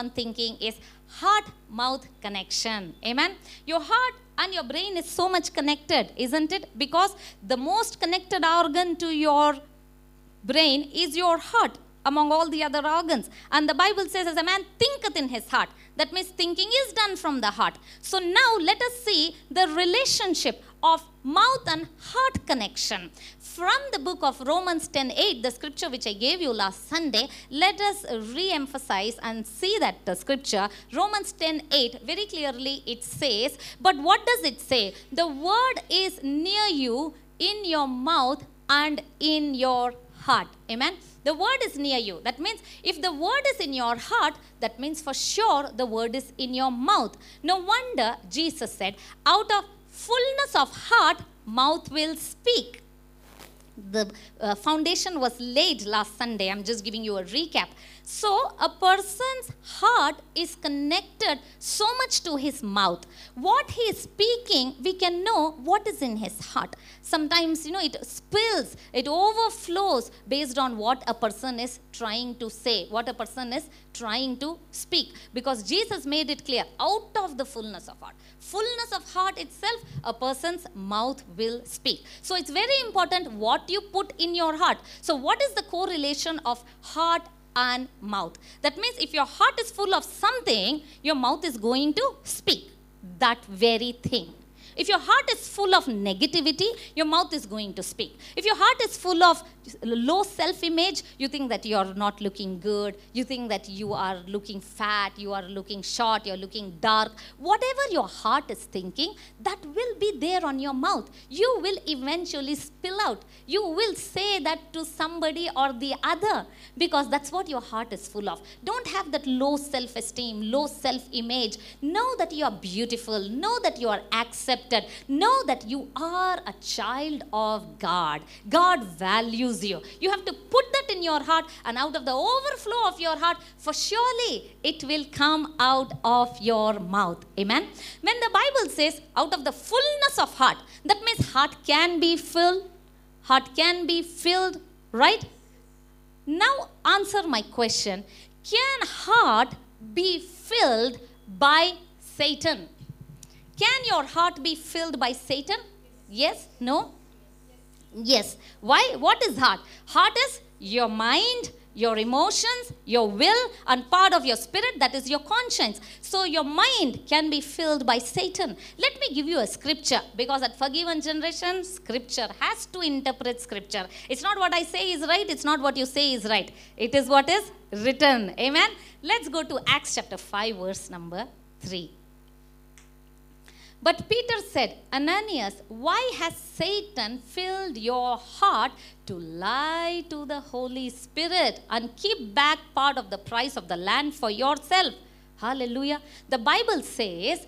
on thinking is heart mouth connection. Amen? Your heart and your brain is so much connected isn't it? Because the most connected organ to your brain is your heart among all the other organs. And the bible says as a man thinketh in his heart that means thinking is done from the heart. So now let us see the relationship of mouth and heart connection. From the book of romans 10 8 the scripture which i gave you last sunday let us re-emphasize and see that the scripture. Romans 10 8 very clearly it says but what does it say? The word is near you in your mouth and in your heart. Amen. The word is near you. That means if the word is in your heart, that means for sure the word is in your mouth. No wonder Jesus said, out of fullness of heart, mouth will speak. The uh, foundation was laid last Sunday. I'm just giving you a recap. So, a person's heart is connected so much to his mouth. What he is speaking, we can know what is in his heart. Sometimes, you know, it spills, it overflows based on what a person is trying to say, what a person is trying to speak. Because Jesus made it clear out of the fullness of heart. Fullness of heart itself, a person's mouth will speak. So, it's very important what you put in your heart. So, what is the correlation of heart and mouth. That means if your heart is full of something, your mouth is going to speak that very thing. If your heart is full of negativity, your mouth is going to speak. If your heart is full of low self image, you think that you're not looking good, you think that you are looking fat, you are looking short, you're looking dark. Whatever your heart is thinking, that will be there on your mouth. You will eventually spill out. You will say that to somebody or the other because that's what your heart is full of. Don't have that low self esteem, low self image. Know that you are beautiful, know that you are accepted accepted. Know that you are a child of God. God values you. You have to put that in your heart, and out of the overflow of your heart, for surely it will come out of your mouth. Amen. When the Bible says, out of the fullness of heart, that means heart can be filled. Heart can be filled, right? Now, answer my question Can heart be filled by Satan? Can your heart be filled by Satan? Yes? No? Yes. Why? What is heart? Heart is your mind, your emotions, your will, and part of your spirit, that is your conscience. So your mind can be filled by Satan. Let me give you a scripture because at Forgiven Generation, scripture has to interpret scripture. It's not what I say is right, it's not what you say is right. It is what is written. Amen. Let's go to Acts chapter 5, verse number 3. But Peter said, Ananias, why has Satan filled your heart to lie to the Holy Spirit and keep back part of the price of the land for yourself? Hallelujah. The Bible says,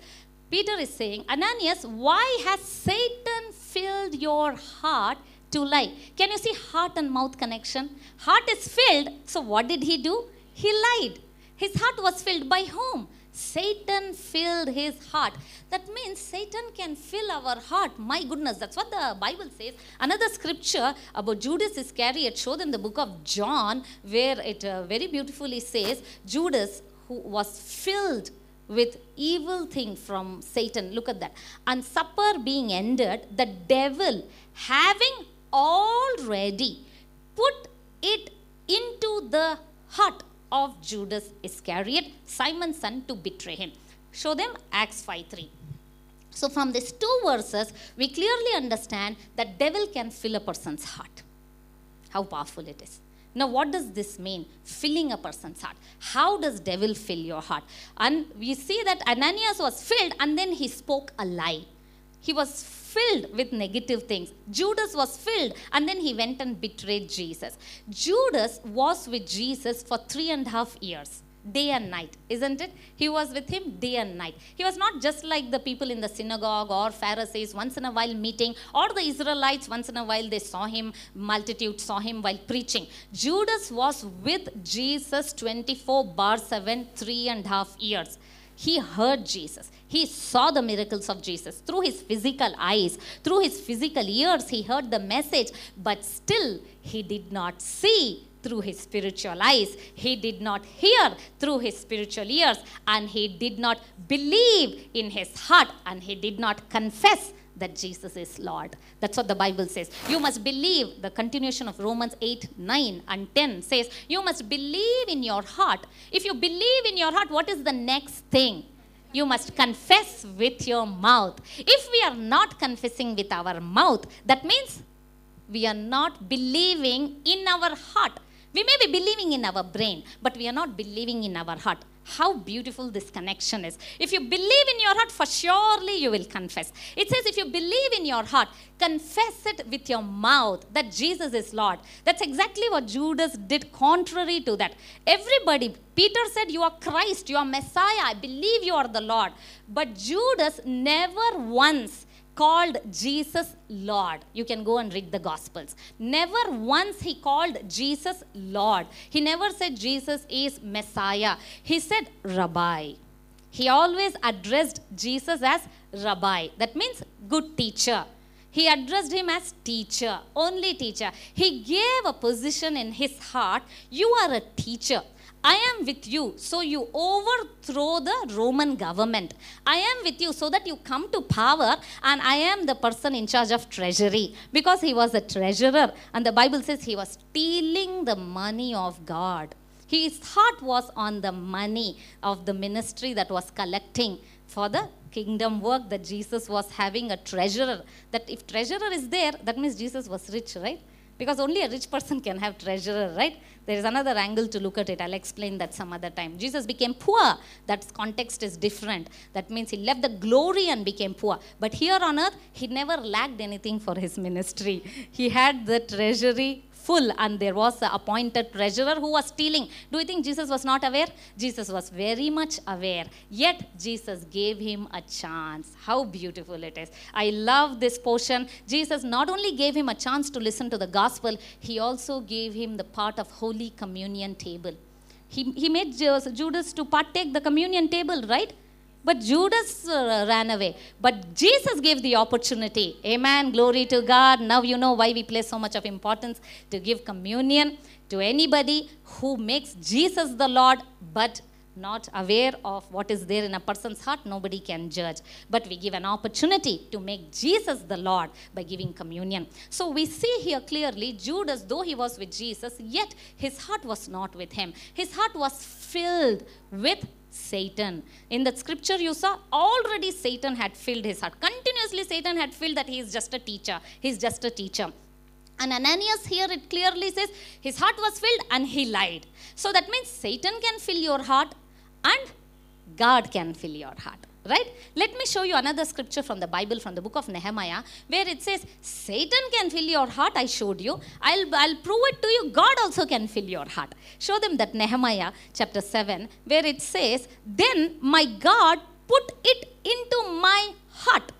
Peter is saying, Ananias, why has Satan filled your heart to lie? Can you see heart and mouth connection? Heart is filled, so what did he do? He lied. His heart was filled by whom? Satan filled his heart. That means Satan can fill our heart. My goodness, that's what the Bible says. Another scripture about Judas Iscariot showed in the book of John, where it uh, very beautifully says Judas, who was filled with evil thing from Satan. Look at that. And supper being ended, the devil, having already put it into the heart of Judas Iscariot, Simon's son, to betray him. Show them Acts 5 3. So from these two verses, we clearly understand that devil can fill a person's heart. How powerful it is. Now, what does this mean? Filling a person's heart. How does devil fill your heart? And we see that Ananias was filled and then he spoke a lie. He was filled with negative things. Judas was filled and then he went and betrayed Jesus. Judas was with Jesus for three and a half years day and night, isn't it? He was with him day and night. He was not just like the people in the synagogue or Pharisees once in a while meeting, or the Israelites once in a while they saw him, multitude saw him while preaching. Judas was with Jesus 24 bar 7, three and a half years. He heard Jesus. He saw the miracles of Jesus through his physical eyes, through his physical ears. He heard the message, but still he did not see through his spiritual eyes. He did not hear through his spiritual ears, and he did not believe in his heart, and he did not confess that Jesus is Lord. That's what the Bible says. You must believe, the continuation of Romans 8, 9, and 10 says, You must believe in your heart. If you believe in your heart, what is the next thing? You must confess with your mouth. If we are not confessing with our mouth, that means we are not believing in our heart. We may be believing in our brain, but we are not believing in our heart. How beautiful this connection is. If you believe in your heart, for surely you will confess. It says, if you believe in your heart, confess it with your mouth that Jesus is Lord. That's exactly what Judas did, contrary to that. Everybody, Peter said, You are Christ, you are Messiah, I believe you are the Lord. But Judas never once called Jesus Lord. You can go and read the Gospels. Never once he called Jesus Lord. He never said Jesus is Messiah. He said Rabbi. He always addressed Jesus as Rabbi. That means good teacher. He addressed him as teacher, only teacher. He gave a position in his heart you are a teacher. I am with you, so you overthrow the Roman government. I am with you so that you come to power, and I am the person in charge of treasury because he was a treasurer. And the Bible says he was stealing the money of God. His heart was on the money of the ministry that was collecting for the kingdom work that Jesus was having a treasurer. That if treasurer is there, that means Jesus was rich, right? Because only a rich person can have treasurer, right? There is another angle to look at it. I'll explain that some other time. Jesus became poor. That context is different. That means he left the glory and became poor. But here on earth, he never lacked anything for his ministry. He had the treasury full and there was an appointed treasurer who was stealing. Do you think Jesus was not aware? Jesus was very much aware. Yet Jesus gave him a chance. How beautiful it is. I love this portion. Jesus not only gave him a chance to listen to the gospel, he also gave him the part of Holy Communion table. He, he made Judas to partake the communion table, right? But Judas uh, ran away. But Jesus gave the opportunity. Amen. Glory to God. Now you know why we place so much of importance to give communion to anybody who makes Jesus the Lord, but not aware of what is there in a person's heart, nobody can judge. But we give an opportunity to make Jesus the Lord by giving communion. So we see here clearly Judas, though he was with Jesus, yet his heart was not with him. His heart was filled with Satan. In that scripture you saw, already Satan had filled his heart. Continuously, Satan had filled that he is just a teacher. He's just a teacher. And Ananias here it clearly says his heart was filled and he lied. So that means Satan can fill your heart and God can fill your heart. Right? Let me show you another scripture from the Bible, from the book of Nehemiah, where it says, Satan can fill your heart. I showed you. I'll, I'll prove it to you. God also can fill your heart. Show them that Nehemiah chapter 7, where it says, Then my God put it into my heart.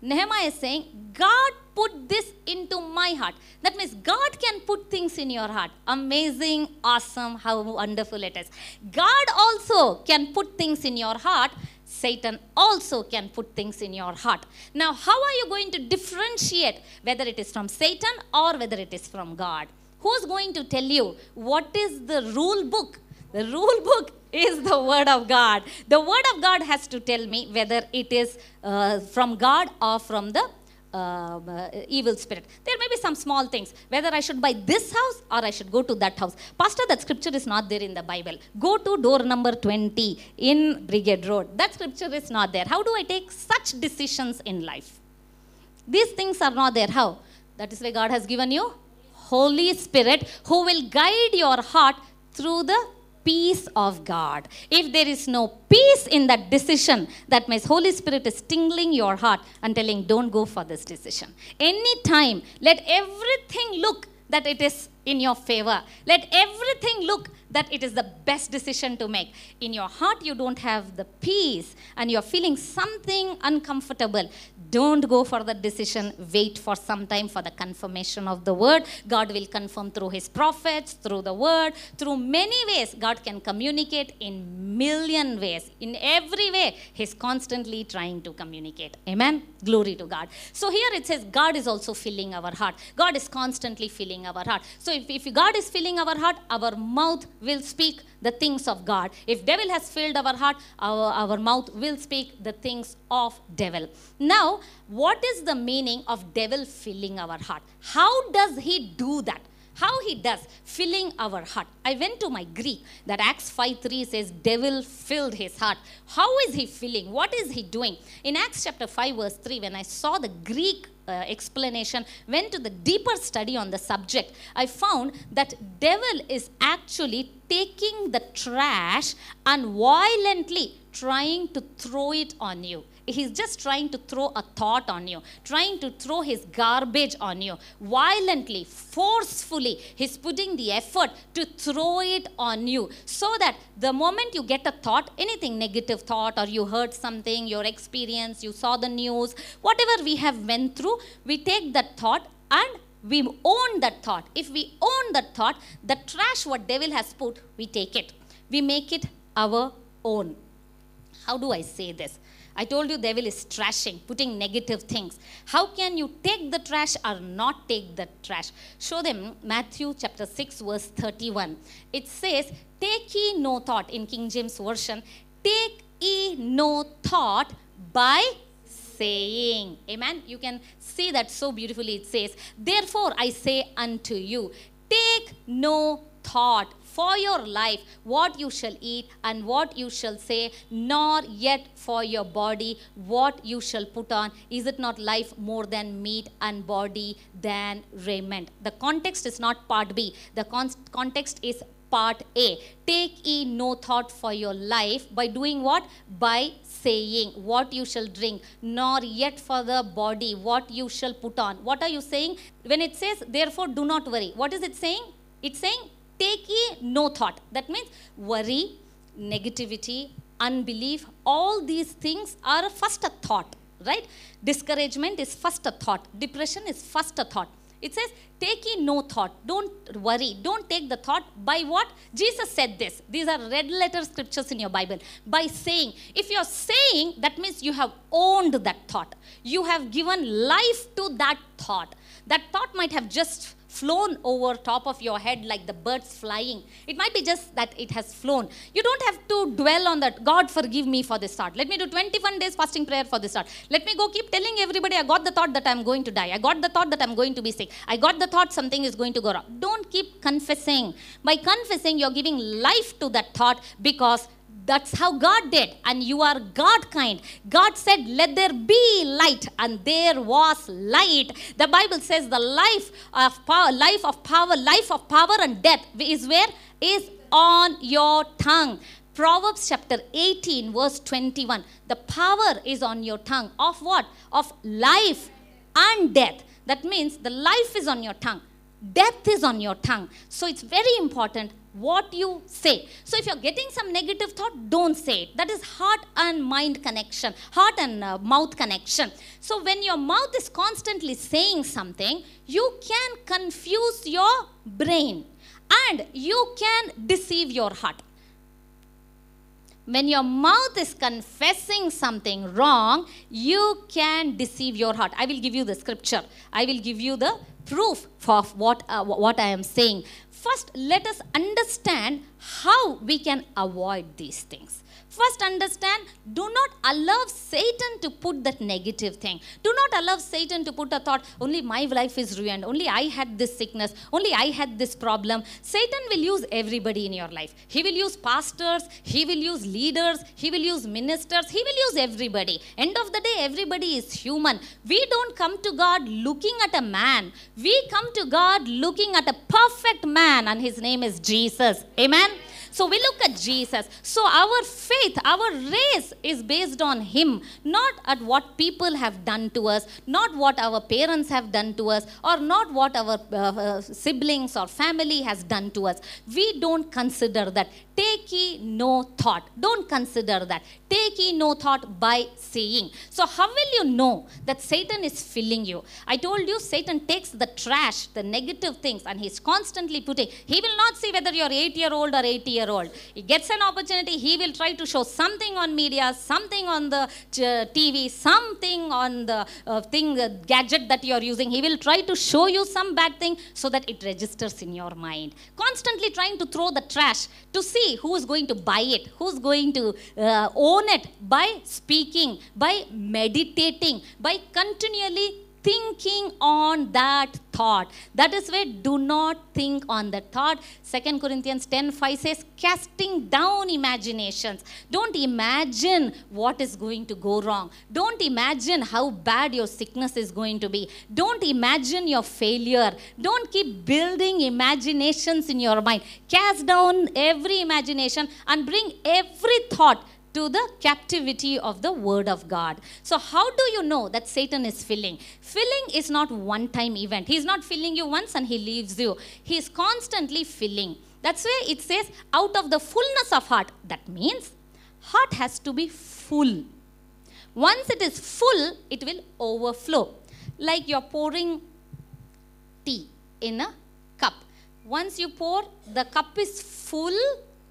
Nehemiah is saying, God put this into my heart. That means God can put things in your heart. Amazing, awesome, how wonderful it is. God also can put things in your heart. Satan also can put things in your heart. Now, how are you going to differentiate whether it is from Satan or whether it is from God? Who's going to tell you what is the rule book? The rule book is the Word of God. The Word of God has to tell me whether it is uh, from God or from the uh, uh, evil spirit. There may be some small things, whether I should buy this house or I should go to that house. Pastor, that scripture is not there in the Bible. Go to door number 20 in Brigade Road. That scripture is not there. How do I take such decisions in life? These things are not there. How? That is why God has given you Holy Spirit who will guide your heart through the peace of God. If there is no peace in that decision, that means Holy Spirit is tingling your heart and telling, don't go for this decision. Anytime, let everything look that it is in your favor. Let everything look that it is the best decision to make. In your heart, you don't have the peace and you're feeling something uncomfortable. Don't go for the decision. Wait for some time for the confirmation of the word. God will confirm through his prophets, through the word, through many ways. God can communicate in million ways. In every way, he's constantly trying to communicate. Amen. Glory to God. So here it says God is also filling our heart. God is constantly filling our heart. So if, if God is filling our heart, our mouth will speak the things of God. If devil has filled our heart, our, our mouth will speak the things of devil. Now, what is the meaning of devil filling our heart? How does he do that? Does filling our heart. I went to my Greek that Acts 5 3 says, Devil filled his heart. How is he filling? What is he doing? In Acts chapter 5, verse 3, when I saw the Greek uh, explanation, went to the deeper study on the subject, I found that devil is actually taking the trash and violently trying to throw it on you. He's just trying to throw a thought on you, trying to throw his garbage on you. Violently, forcefully, he's putting the effort to throw it on you. So that the moment you get a thought, anything negative thought, or you heard something, your experience, you saw the news, whatever we have went through, we take that thought and we own that thought. If we own that thought, the trash what devil has put, we take it. We make it our own. How do I say this? I told you devil is trashing, putting negative things. How can you take the trash or not take the trash? Show them Matthew chapter 6 verse 31. It says, "Take ye no thought" in King James version, "Take ye no thought by saying." Amen. You can see that so beautifully it says, "Therefore I say unto you, take no thought for your life what you shall eat and what you shall say, nor yet for your body what you shall put on. Is it not life more than meat and body than raiment? The context is not part B, the con- context is part A. Take ye no thought for your life by doing what? By saying what you shall drink, nor yet for the body what you shall put on. What are you saying? When it says, therefore, do not worry, what is it saying? It's saying, take ye no thought. That means worry, negativity, unbelief, all these things are first a thought, right? Discouragement is first a thought, depression is first a thought. It says, take ye no thought. Don't worry. Don't take the thought by what? Jesus said this. These are red letter scriptures in your Bible. By saying. If you're saying, that means you have owned that thought. You have given life to that thought. That thought might have just flown over top of your head like the birds flying. It might be just that it has flown. You don't have to dwell on that. God, forgive me for this thought. Let me do 21 days fasting prayer for this thought. Let me go keep telling everybody I got the thought that I'm going to die. I got the thought that I'm going to be sick. I got the thought something is going to go wrong. Don't keep confessing. By confessing, you're giving life to that thought because that's how God did. And you are God kind. God said, Let there be light. And there was light. The Bible says the life of power, life of power, life of power and death is where? Is on your tongue. Proverbs chapter 18, verse 21. The power is on your tongue. Of what? Of life and death. That means the life is on your tongue. Death is on your tongue. So it's very important what you say. So if you're getting some negative thought, don't say it. That is heart and mind connection, heart and uh, mouth connection. So when your mouth is constantly saying something, you can confuse your brain and you can deceive your heart. When your mouth is confessing something wrong, you can deceive your heart. I will give you the scripture. I will give you the proof of what, uh, what I am saying. First, let us understand how we can avoid these things. First, understand do not allow Satan to put that negative thing. Do not allow Satan to put a thought, only my life is ruined, only I had this sickness, only I had this problem. Satan will use everybody in your life. He will use pastors, he will use leaders, he will use ministers, he will use everybody. End of the day, everybody is human. We don't come to God looking at a man, we come to God looking at a perfect man, and his name is Jesus. Amen. So we look at Jesus. So our faith, our race is based on Him, not at what people have done to us, not what our parents have done to us, or not what our uh, uh, siblings or family has done to us. We don't consider that. Take ye no thought. Don't consider that. Take ye no thought by seeing. So, how will you know that Satan is filling you? I told you, Satan takes the trash, the negative things, and he's constantly putting. He will not see whether you're 8 year old or 80 year old. He gets an opportunity, he will try to show something on media, something on the uh, TV, something on the uh, thing, uh, gadget that you're using. He will try to show you some bad thing so that it registers in your mind. Constantly trying to throw the trash to see who is going to buy it, who's going to uh, own it by speaking, by meditating, by continually thinking on that thought. That is why do not think on that thought. 2 corinthians 10 5 says casting down imaginations. Don't imagine what is going to go wrong. Don't imagine how bad your sickness is going to be. Don't imagine your failure. Don't keep building imaginations in your mind. Cast down every imagination and bring every thought to the captivity of the word of God. So, how do you know that Satan is filling? Filling is not one time event. He's not filling you once and he leaves you. He is constantly filling. That's why it says, out of the fullness of heart. That means heart has to be full. Once it is full, it will overflow. Like you're pouring tea in a cup. Once you pour, the cup is full,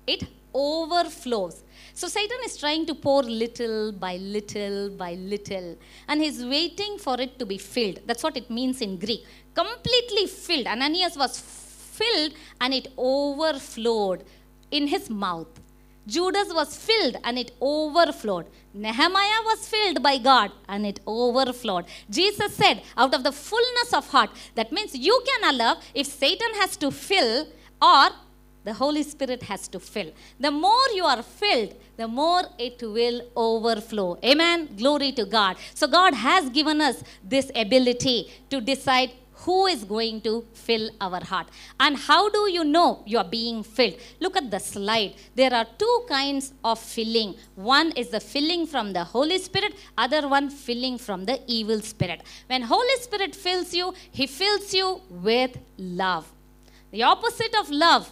it overflows. So Satan is trying to pour little by little by little, and he's waiting for it to be filled. That's what it means in Greek. Completely filled. Ananias was filled and it overflowed in his mouth. Judas was filled and it overflowed. Nehemiah was filled by God and it overflowed. Jesus said, out of the fullness of heart, that means you can allow if Satan has to fill or the Holy Spirit has to fill. The more you are filled, the more it will overflow. Amen. Glory to God. So, God has given us this ability to decide who is going to fill our heart. And how do you know you are being filled? Look at the slide. There are two kinds of filling. One is the filling from the Holy Spirit, other one filling from the evil spirit. When Holy Spirit fills you, he fills you with love. The opposite of love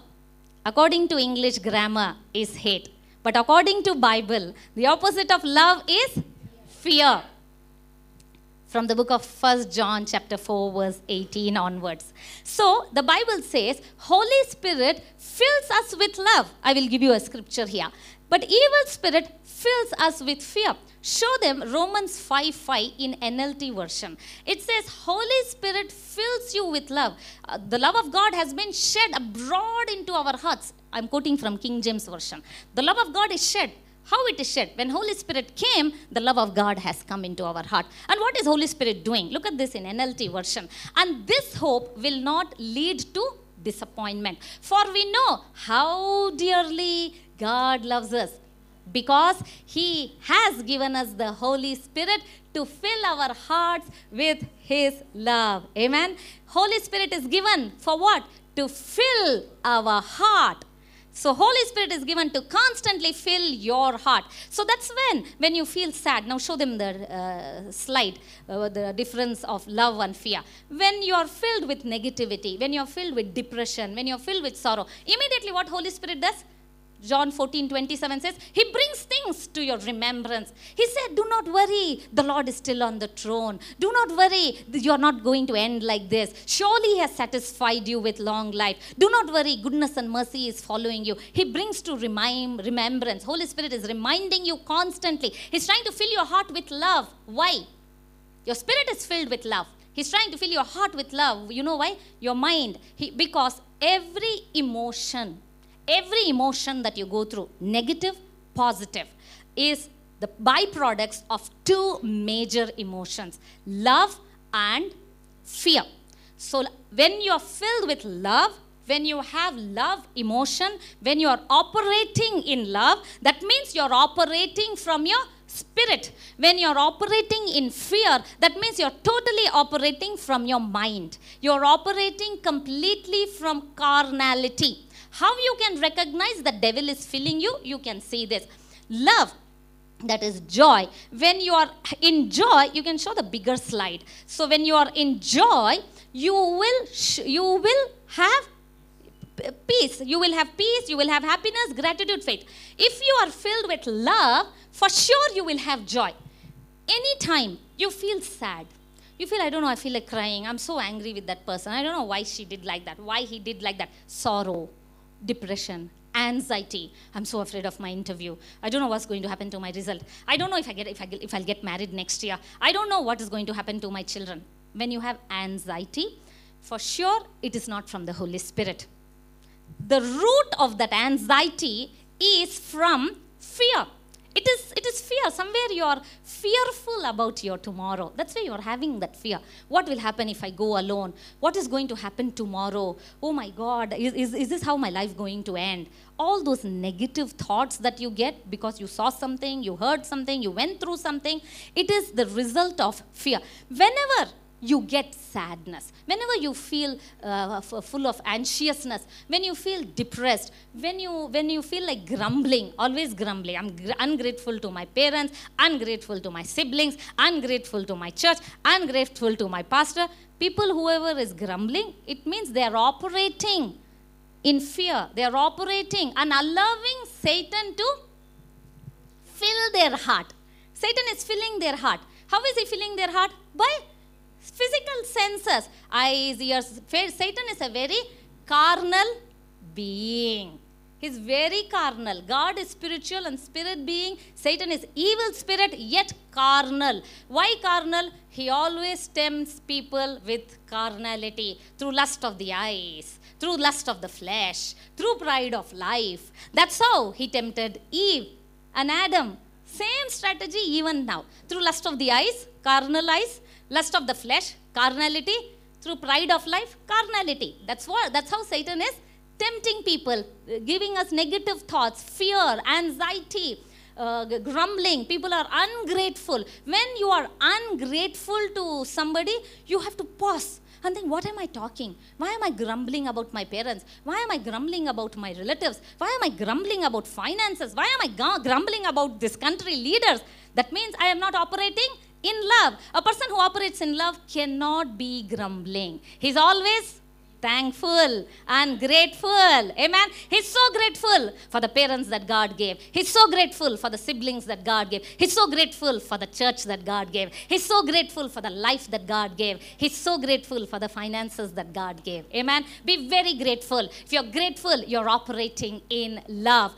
according to english grammar is hate. But according to bible the opposite of love is fear. From the book of First john chapter 4 verse 18 onwards. So the bible says holy spirit fills us with love. I will give you a scripture here but evil spirit fills us with fear. Show them romans 5 5 in nlt version. It says holy spirit fills you with love. Uh, the love of god has been shed abroad into our hearts. I'm quoting from king james version. The love of god is shed. How it is shed? When holy spirit came the love of god has come into our heart. And what is holy spirit doing? Look at this in nlt version. And this hope will not lead to disappointment. For we know how dearly god loves us. Because he has given us the holy spirit to fill our hearts with his love. Amen. Holy spirit is given for what? To fill our heart so Holy Spirit is given to constantly fill your heart. So that's when, when you feel sad. Now show them the uh, slide, uh, the difference of love and fear. When you are filled with negativity, when you are filled with depression, when you are filled with sorrow, immediately what Holy Spirit does? John 14, 27 says, He brings things to your remembrance. He said, Do not worry, the Lord is still on the throne. Do not worry, you are not going to end like this. Surely He has satisfied you with long life. Do not worry, goodness and mercy is following you. He brings to remind, remembrance. Holy Spirit is reminding you constantly. He's trying to fill your heart with love. Why? Your spirit is filled with love. He's trying to fill your heart with love. You know why? Your mind. He, because every emotion, every emotion that you go through, negative, positive, is the byproducts of two major emotions love and fear. So, when you are filled with love, when you have love emotion, when you are operating in love, that means you're operating from your spirit. When you're operating in fear, that means you're totally operating from your mind. You're operating completely from carnality. How you can recognize the devil is filling you? You can see this. Love that is joy. When you are in joy you can show the bigger slide. So when you are in joy you will you will have peace. You will have peace you will have happiness gratitude faith. If you are filled with love for sure you will have joy. Anytime you feel sad you feel i don't know i feel like crying. I'm so angry with that person. I don't know why she did like that why he did like that. Sorrow depression anxiety. I'm so afraid of my interview. I don't know what's going to happen to my result. I don't know if i get if, I if i'll get married next year. I don't know what is going to happen to my children. When you have anxiety for sure it is not from the holy spirit. The root of that anxiety is from fear it is it is fear. Somewhere you are fearful about your tomorrow. That's why you are having that fear. What will happen if i go alone? What is going to happen tomorrow? Oh my god is, is, is this how my life going to end? All those negative thoughts that you get because you saw something you heard something you went through something it is the result of fear. Whenever you get sadness whenever you feel uh, full of anxiousness when you feel depressed when you when you feel like grumbling always grumbling i'm gr- ungrateful to my parents ungrateful to my siblings ungrateful to my church ungrateful to my pastor people whoever is grumbling it means they are operating in fear they are operating and allowing satan to fill their heart. Satan is filling their heart. How is he filling their heart? By physical senses. Eyes, ears. Satan is a very carnal being. He's very carnal. God is spiritual and spirit being. Satan is evil spirit yet carnal. Why carnal? He always tempts people with carnality through lust of the eyes, through lust of the flesh, through pride of life. That's how he tempted Eve and Adam. Same strategy even now. Through lust of the eyes, carnal eyes, lust of the flesh, carnality, through pride of life, carnality. That's what that's how Satan is tempting people, giving us negative thoughts, fear, anxiety, uh, grumbling. People are ungrateful. When you are ungrateful to somebody, you have to pause and think, what am I talking? Why am I grumbling about my parents? Why am I grumbling about my relatives? Why am I grumbling about finances? Why am I grumbling about this country leaders? That means I am not operating in love. A person who operates in love cannot be grumbling. He's always thankful and grateful. Amen. He's so grateful for the parents that God gave. He's so grateful for the siblings that God gave. He's so grateful for the church that God gave. He's so grateful for the life that God gave. He's so grateful for the finances that God gave. Amen. Be very grateful. If you're grateful, you're operating in love.